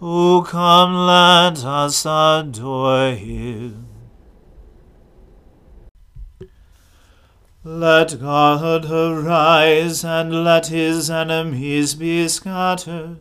O come, let us adore him. Let God arise, and let his enemies be scattered.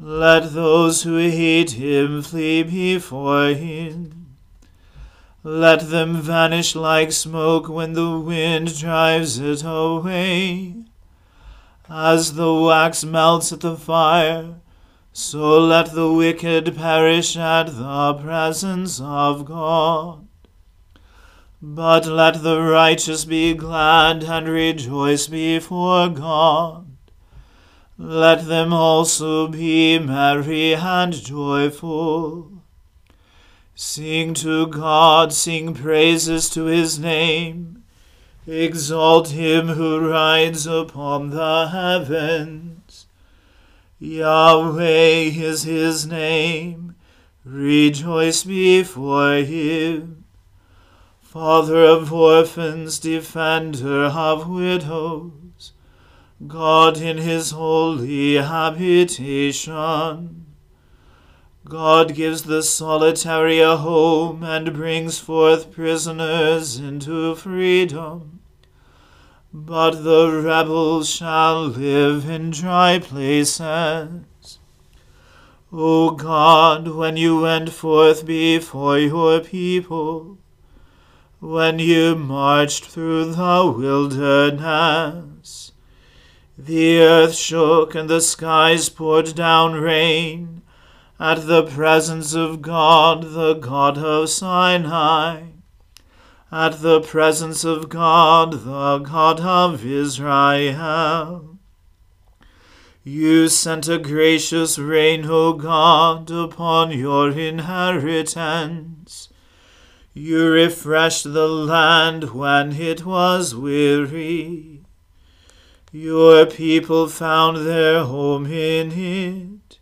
Let those who hate him flee before him. Let them vanish like smoke when the wind drives it away. As the wax melts at the fire, so let the wicked perish at the presence of God. But let the righteous be glad and rejoice before God. Let them also be merry and joyful. Sing to God, sing praises to his name. Exalt him who rides upon the heavens. Yahweh is his name. Rejoice before him. Father of orphans, defender of widows, God in his holy habitation. God gives the solitary a home and brings forth prisoners into freedom. But the rebels shall live in dry places. O God, when you went forth before your people, when you marched through the wilderness, the earth shook and the skies poured down rain at the presence of God, the God of Sinai, at the presence of God, the God of Israel. You sent a gracious rain, O God, upon your inheritance. You refreshed the land when it was weary. Your people found their home in it.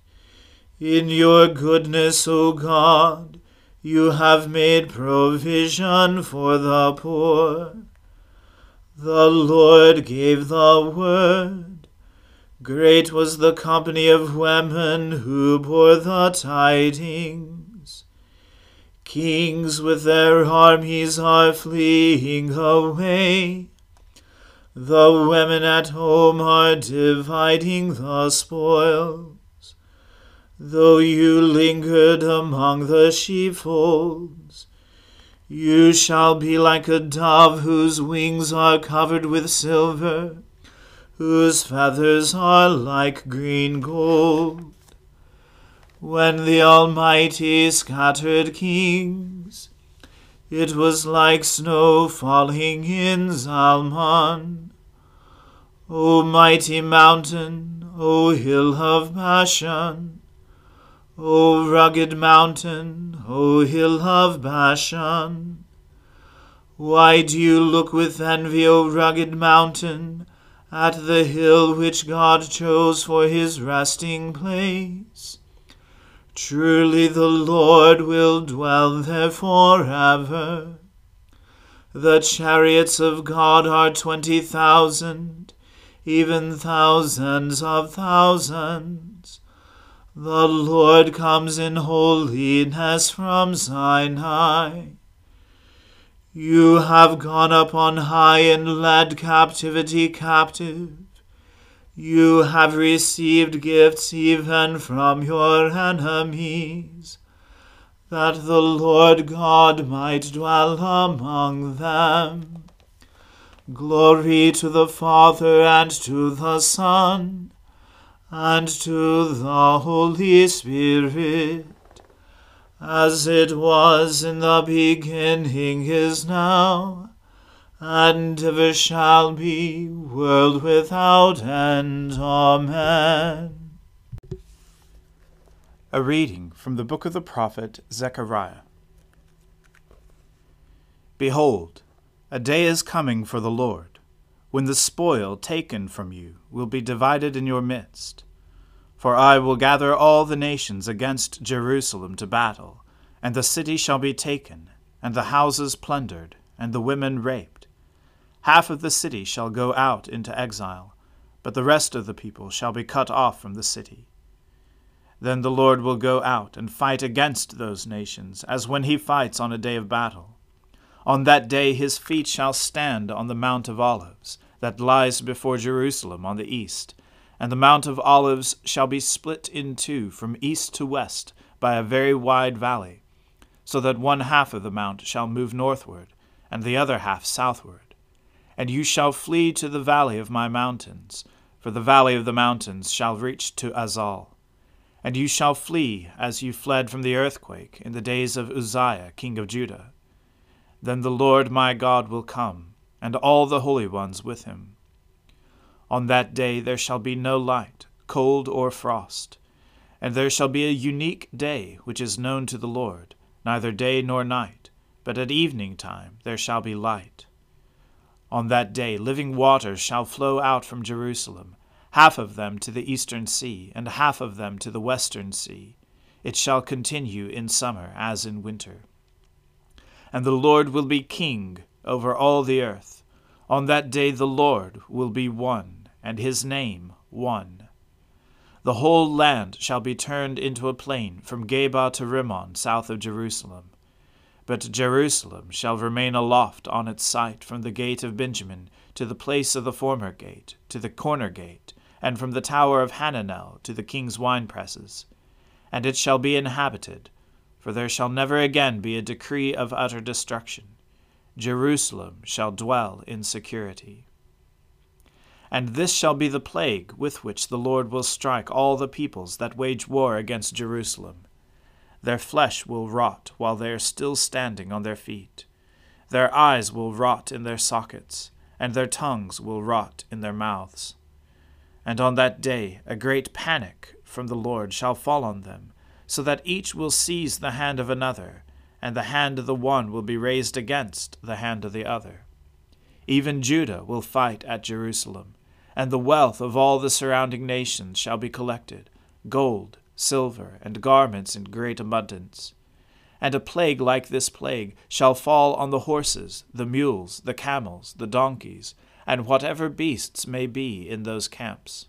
In your goodness, O God, you have made provision for the poor. The Lord gave the word. Great was the company of women who bore the tidings. Kings with their armies are fleeing away. The women at home are dividing the spoil. Though you lingered among the sheepfolds, you shall be like a dove whose wings are covered with silver, whose feathers are like green gold. When the Almighty scattered kings, it was like snow falling in Zalmon. O mighty mountain, O hill of Bashan, O rugged mountain, O hill of Bashan, why do you look with envy, O rugged mountain, at the hill which God chose for his resting place? Truly the Lord will dwell there forever. The chariots of God are twenty thousand, even thousands of thousands. The Lord comes in holiness from Sinai. You have gone up on high and led captivity captive. You have received gifts even from your enemies, that the Lord God might dwell among them. Glory to the Father and to the Son and to the Holy Spirit, as it was in the beginning, is now, and ever shall be, world without end. Amen. A reading from the book of the prophet Zechariah. Behold, a day is coming for the Lord when the spoil taken from you will be divided in your midst. For I will gather all the nations against Jerusalem to battle, and the city shall be taken, and the houses plundered, and the women raped. Half of the city shall go out into exile, but the rest of the people shall be cut off from the city. Then the Lord will go out and fight against those nations, as when he fights on a day of battle. On that day his feet shall stand on the Mount of Olives, that lies before Jerusalem on the east, and the Mount of Olives shall be split in two from east to west by a very wide valley, so that one half of the mount shall move northward, and the other half southward. And you shall flee to the valley of my mountains, for the valley of the mountains shall reach to Azal. And you shall flee as you fled from the earthquake in the days of Uzziah king of Judah. Then the Lord my God will come and all the holy ones with him. On that day there shall be no light, cold, or frost, and there shall be a unique day which is known to the Lord, neither day nor night, but at evening time there shall be light. On that day living waters shall flow out from Jerusalem, half of them to the eastern sea, and half of them to the western sea. It shall continue in summer as in winter. And the Lord will be king over all the earth. On that day the Lord will be one, and his name one. The whole land shall be turned into a plain from Geba to Rimmon, south of Jerusalem. But Jerusalem shall remain aloft on its site from the gate of Benjamin to the place of the former gate, to the corner gate, and from the tower of Hananel to the king's winepresses. And it shall be inhabited, for there shall never again be a decree of utter destruction Jerusalem shall dwell in security. And this shall be the plague with which the Lord will strike all the peoples that wage war against Jerusalem. Their flesh will rot while they are still standing on their feet. Their eyes will rot in their sockets, and their tongues will rot in their mouths. And on that day a great panic from the Lord shall fall on them, so that each will seize the hand of another and the hand of the one will be raised against the hand of the other. Even Judah will fight at Jerusalem, and the wealth of all the surrounding nations shall be collected gold, silver, and garments in great abundance. And a plague like this plague shall fall on the horses, the mules, the camels, the donkeys, and whatever beasts may be in those camps.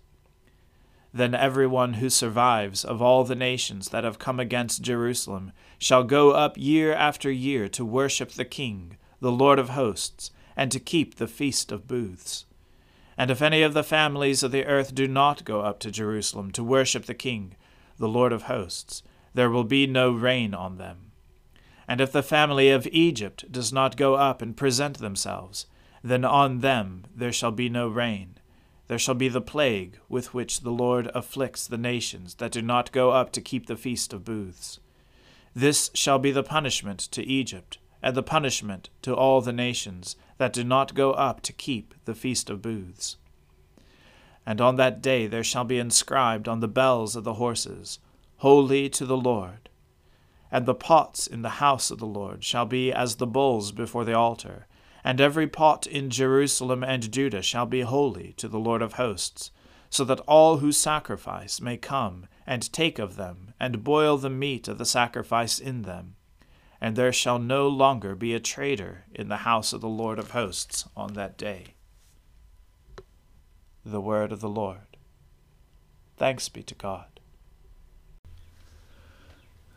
Then every one who survives of all the nations that have come against Jerusalem shall go up year after year to worship the King, the Lord of hosts, and to keep the feast of booths. And if any of the families of the earth do not go up to Jerusalem to worship the King, the Lord of hosts, there will be no rain on them. And if the family of Egypt does not go up and present themselves, then on them there shall be no rain there shall be the plague with which the Lord afflicts the nations that do not go up to keep the feast of booths. This shall be the punishment to Egypt, and the punishment to all the nations that do not go up to keep the feast of booths. And on that day there shall be inscribed on the bells of the horses, Holy to the Lord. And the pots in the house of the Lord shall be as the bowls before the altar, and every pot in Jerusalem and Judah shall be holy to the Lord of hosts, so that all who sacrifice may come and take of them, and boil the meat of the sacrifice in them. And there shall no longer be a traitor in the house of the Lord of hosts on that day. The word of the Lord. Thanks be to God.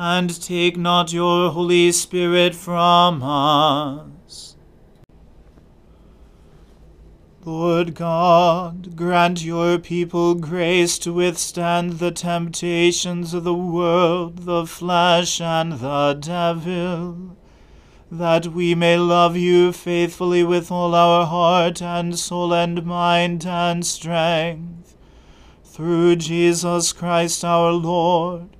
and take not your Holy Spirit from us. Lord God, grant your people grace to withstand the temptations of the world, the flesh, and the devil that we may love you faithfully with all our heart and soul and mind and strength. Through Jesus Christ our Lord,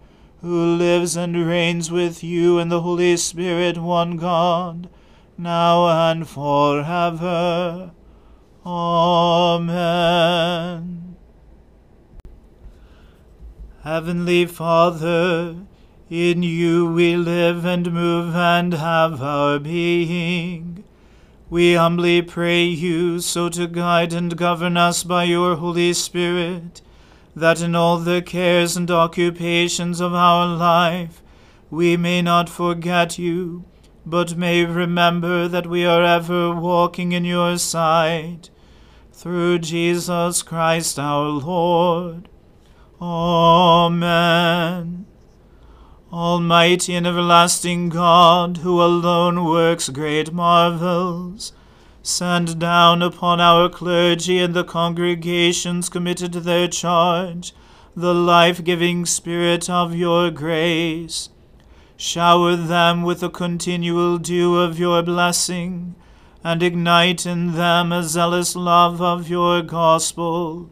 who lives and reigns with you in the Holy Spirit, one God, now and forever. Amen. Heavenly Father, in you we live and move and have our being. We humbly pray you so to guide and govern us by your Holy Spirit, that in all the cares and occupations of our life we may not forget you, but may remember that we are ever walking in your sight. Through Jesus Christ our Lord. Amen. Almighty and everlasting God, who alone works great marvels, send down upon our clergy and the congregations committed to their charge the life giving Spirit of your grace. Shower them with the continual dew of your blessing, and ignite in them a zealous love of your gospel.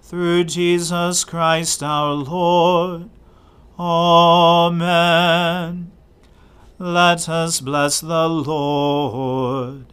Through Jesus Christ our Lord. Amen. Let us bless the Lord.